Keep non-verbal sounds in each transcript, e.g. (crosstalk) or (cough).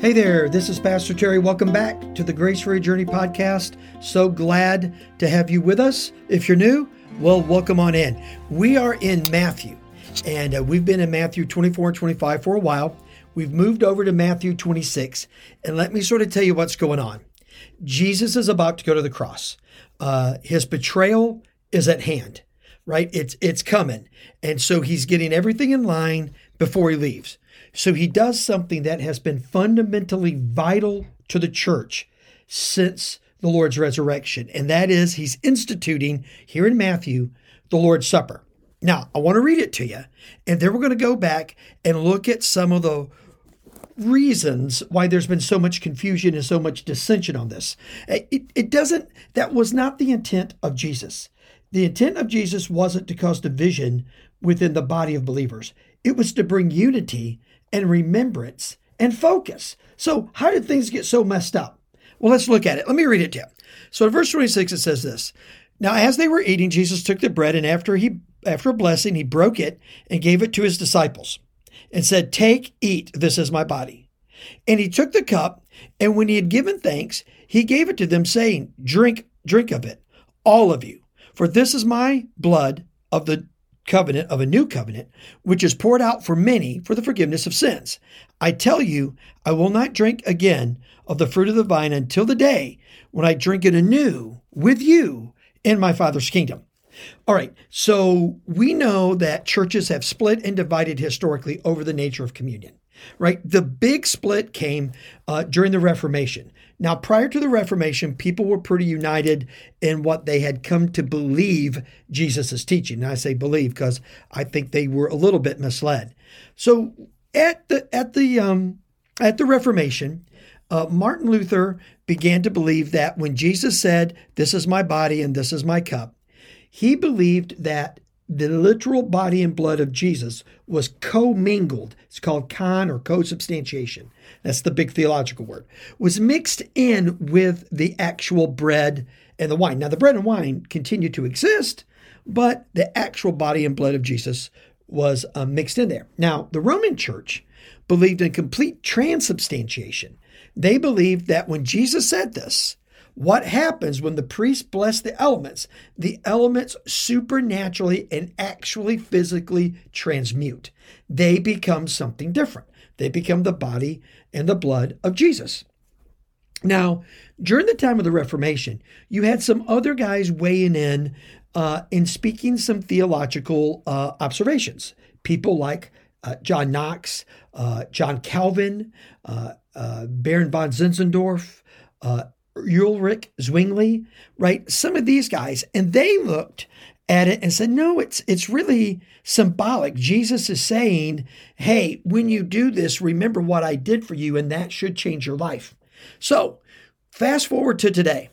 Hey there, this is Pastor Terry. Welcome back to the Grace for a Journey podcast. So glad to have you with us. If you're new, well, welcome on in. We are in Matthew, and uh, we've been in Matthew 24 and 25 for a while. We've moved over to Matthew 26, and let me sort of tell you what's going on. Jesus is about to go to the cross. Uh, his betrayal is at hand, right? It's it's coming, and so he's getting everything in line before he leaves. So he does something that has been fundamentally vital to the church since the Lord's resurrection, and that is he's instituting here in Matthew the Lord's Supper. Now, I want to read it to you, and then we're going to go back and look at some of the reasons why there's been so much confusion and so much dissension on this. It, it doesn't, that was not the intent of Jesus. The intent of Jesus wasn't to cause division within the body of believers, it was to bring unity and remembrance and focus. So, how did things get so messed up? Well, let's look at it. Let me read it to you. So, in verse 26, it says this Now, as they were eating, Jesus took the bread, and after, he, after a blessing, he broke it and gave it to his disciples and said, Take, eat, this is my body. And he took the cup, and when he had given thanks, he gave it to them, saying, Drink, drink of it, all of you, for this is my blood of the covenant of a new covenant, which is poured out for many for the forgiveness of sins. I tell you, I will not drink again of the fruit of the vine until the day when I drink it anew with you in my Father's kingdom. All right, so we know that churches have split and divided historically over the nature of communion, right? The big split came uh, during the Reformation. Now, prior to the Reformation, people were pretty united in what they had come to believe Jesus is teaching. And I say believe because I think they were a little bit misled. So, at the at the um, at the Reformation, uh, Martin Luther began to believe that when Jesus said, "This is my body and this is my cup," he believed that the literal body and blood of Jesus was commingled. It's called con or co-substantiation. That's the big theological word. Was mixed in with the actual bread and the wine. Now the bread and wine continue to exist, but the actual body and blood of Jesus was uh, mixed in there. Now the Roman Church believed in complete transubstantiation. They believed that when Jesus said this, what happens when the priest bless the elements? The elements supernaturally and actually physically transmute. They become something different. They become the body and the blood of Jesus. Now, during the time of the Reformation, you had some other guys weighing in uh, in speaking some theological uh, observations. People like uh, John Knox, uh, John Calvin, uh, uh, Baron von Zinzendorf, Ulrich Zwingli, right? Some of these guys, and they looked at it and said, no, it's it's really symbolic. Jesus is saying, hey, when you do this, remember what I did for you, and that should change your life. So fast forward to today.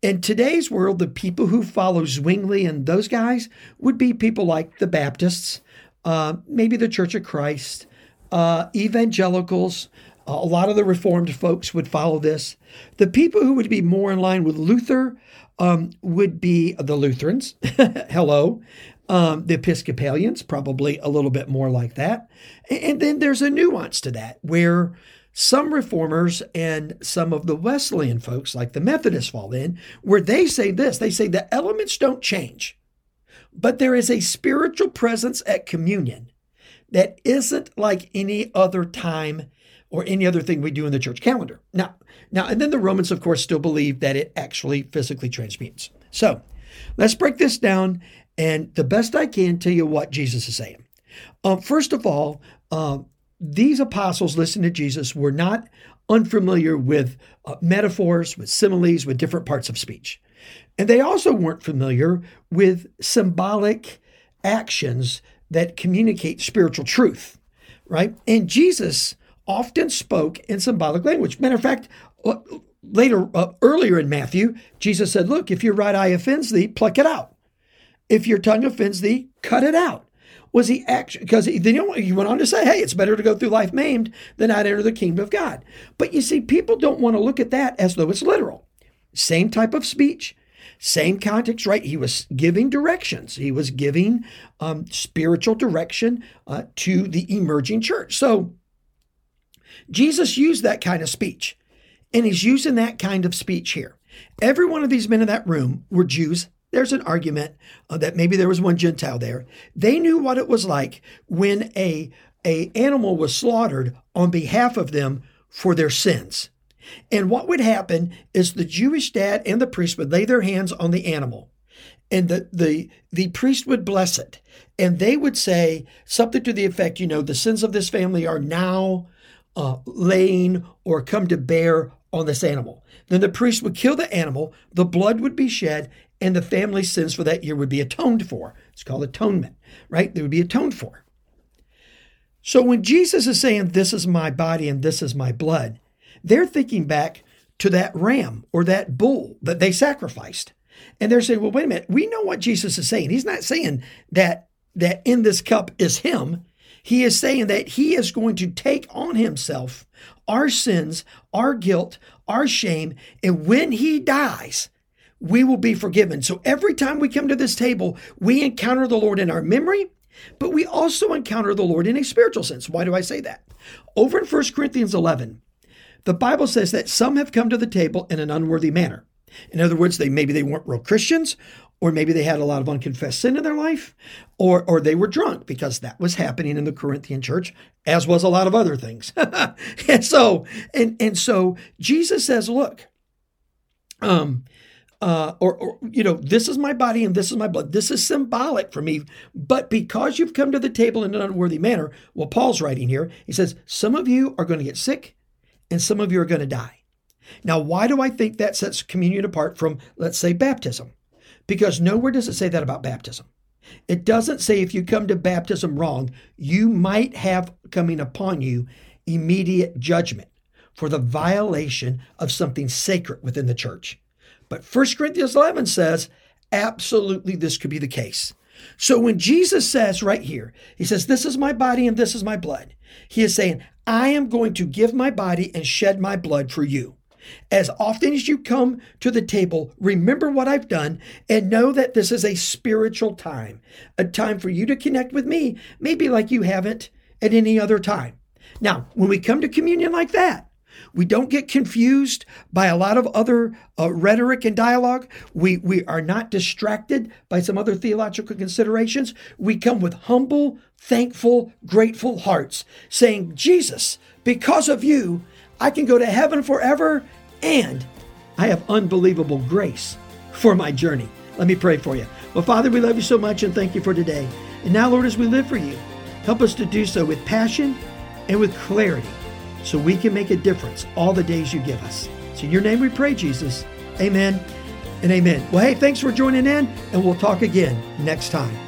In today's world, the people who follow Zwingli and those guys would be people like the Baptists, uh, maybe the Church of Christ, uh, evangelicals, a lot of the Reformed folks would follow this. The people who would be more in line with Luther um, would be the Lutherans. (laughs) Hello. Um, the Episcopalians, probably a little bit more like that. And then there's a nuance to that where some reformers and some of the Wesleyan folks, like the Methodists, fall in, where they say this they say the elements don't change, but there is a spiritual presence at communion that isn't like any other time or any other thing we do in the church calendar. Now, now, and then the Romans, of course, still believe that it actually physically transmutes. So let's break this down and the best I can tell you what Jesus is saying. Um, first of all, uh, these apostles listening to Jesus were not unfamiliar with uh, metaphors, with similes, with different parts of speech. And they also weren't familiar with symbolic actions that communicate spiritual truth, right? And Jesus often spoke in symbolic language. Matter of fact, uh, later, uh, earlier in Matthew, Jesus said, Look, if your right eye offends thee, pluck it out. If your tongue offends thee, cut it out. Was he actually, because he, then he went on to say, hey, it's better to go through life maimed than not enter the kingdom of God. But you see, people don't want to look at that as though it's literal. Same type of speech, same context, right? He was giving directions. He was giving um, spiritual direction uh, to the emerging church. So Jesus used that kind of speech, and he's using that kind of speech here. Every one of these men in that room were Jews. There's an argument uh, that maybe there was one Gentile there. They knew what it was like when a, a animal was slaughtered on behalf of them for their sins. And what would happen is the Jewish dad and the priest would lay their hands on the animal and the, the, the priest would bless it. And they would say something to the effect, you know, the sins of this family are now uh, laying or come to bear on this animal. Then the priest would kill the animal, the blood would be shed, and the family's sins for that year would be atoned for. It's called atonement, right? They would be atoned for. So when Jesus is saying, This is my body and this is my blood, they're thinking back to that ram or that bull that they sacrificed. And they're saying, well, wait a minute. We know what Jesus is saying. He's not saying that that in this cup is him. He is saying that he is going to take on himself our sins, our guilt, our shame, and when he dies, we will be forgiven. So every time we come to this table, we encounter the Lord in our memory, but we also encounter the Lord in a spiritual sense. Why do I say that? Over in 1 Corinthians 11, the Bible says that some have come to the table in an unworthy manner. In other words, they maybe they weren't real Christians, or maybe they had a lot of unconfessed sin in their life, or or they were drunk because that was happening in the Corinthian church, as was a lot of other things. (laughs) and so and and so Jesus says, look, um, uh, or, or, you know, this is my body and this is my blood. This is symbolic for me. But because you've come to the table in an unworthy manner, well, Paul's writing here. He says, some of you are going to get sick and some of you are going to die. Now, why do I think that sets communion apart from, let's say, baptism? Because nowhere does it say that about baptism. It doesn't say if you come to baptism wrong, you might have coming upon you immediate judgment for the violation of something sacred within the church. But 1 Corinthians 11 says, absolutely this could be the case. So when Jesus says right here, he says, This is my body and this is my blood, he is saying, I am going to give my body and shed my blood for you. As often as you come to the table, remember what I've done and know that this is a spiritual time, a time for you to connect with me, maybe like you haven't at any other time. Now, when we come to communion like that, we don't get confused by a lot of other uh, rhetoric and dialogue. We, we are not distracted by some other theological considerations. We come with humble, thankful, grateful hearts, saying, Jesus, because of you, I can go to heaven forever and I have unbelievable grace for my journey. Let me pray for you. Well, Father, we love you so much and thank you for today. And now, Lord, as we live for you, help us to do so with passion and with clarity so we can make a difference all the days you give us. So, in your name we pray, Jesus. Amen and amen. Well, hey, thanks for joining in, and we'll talk again next time.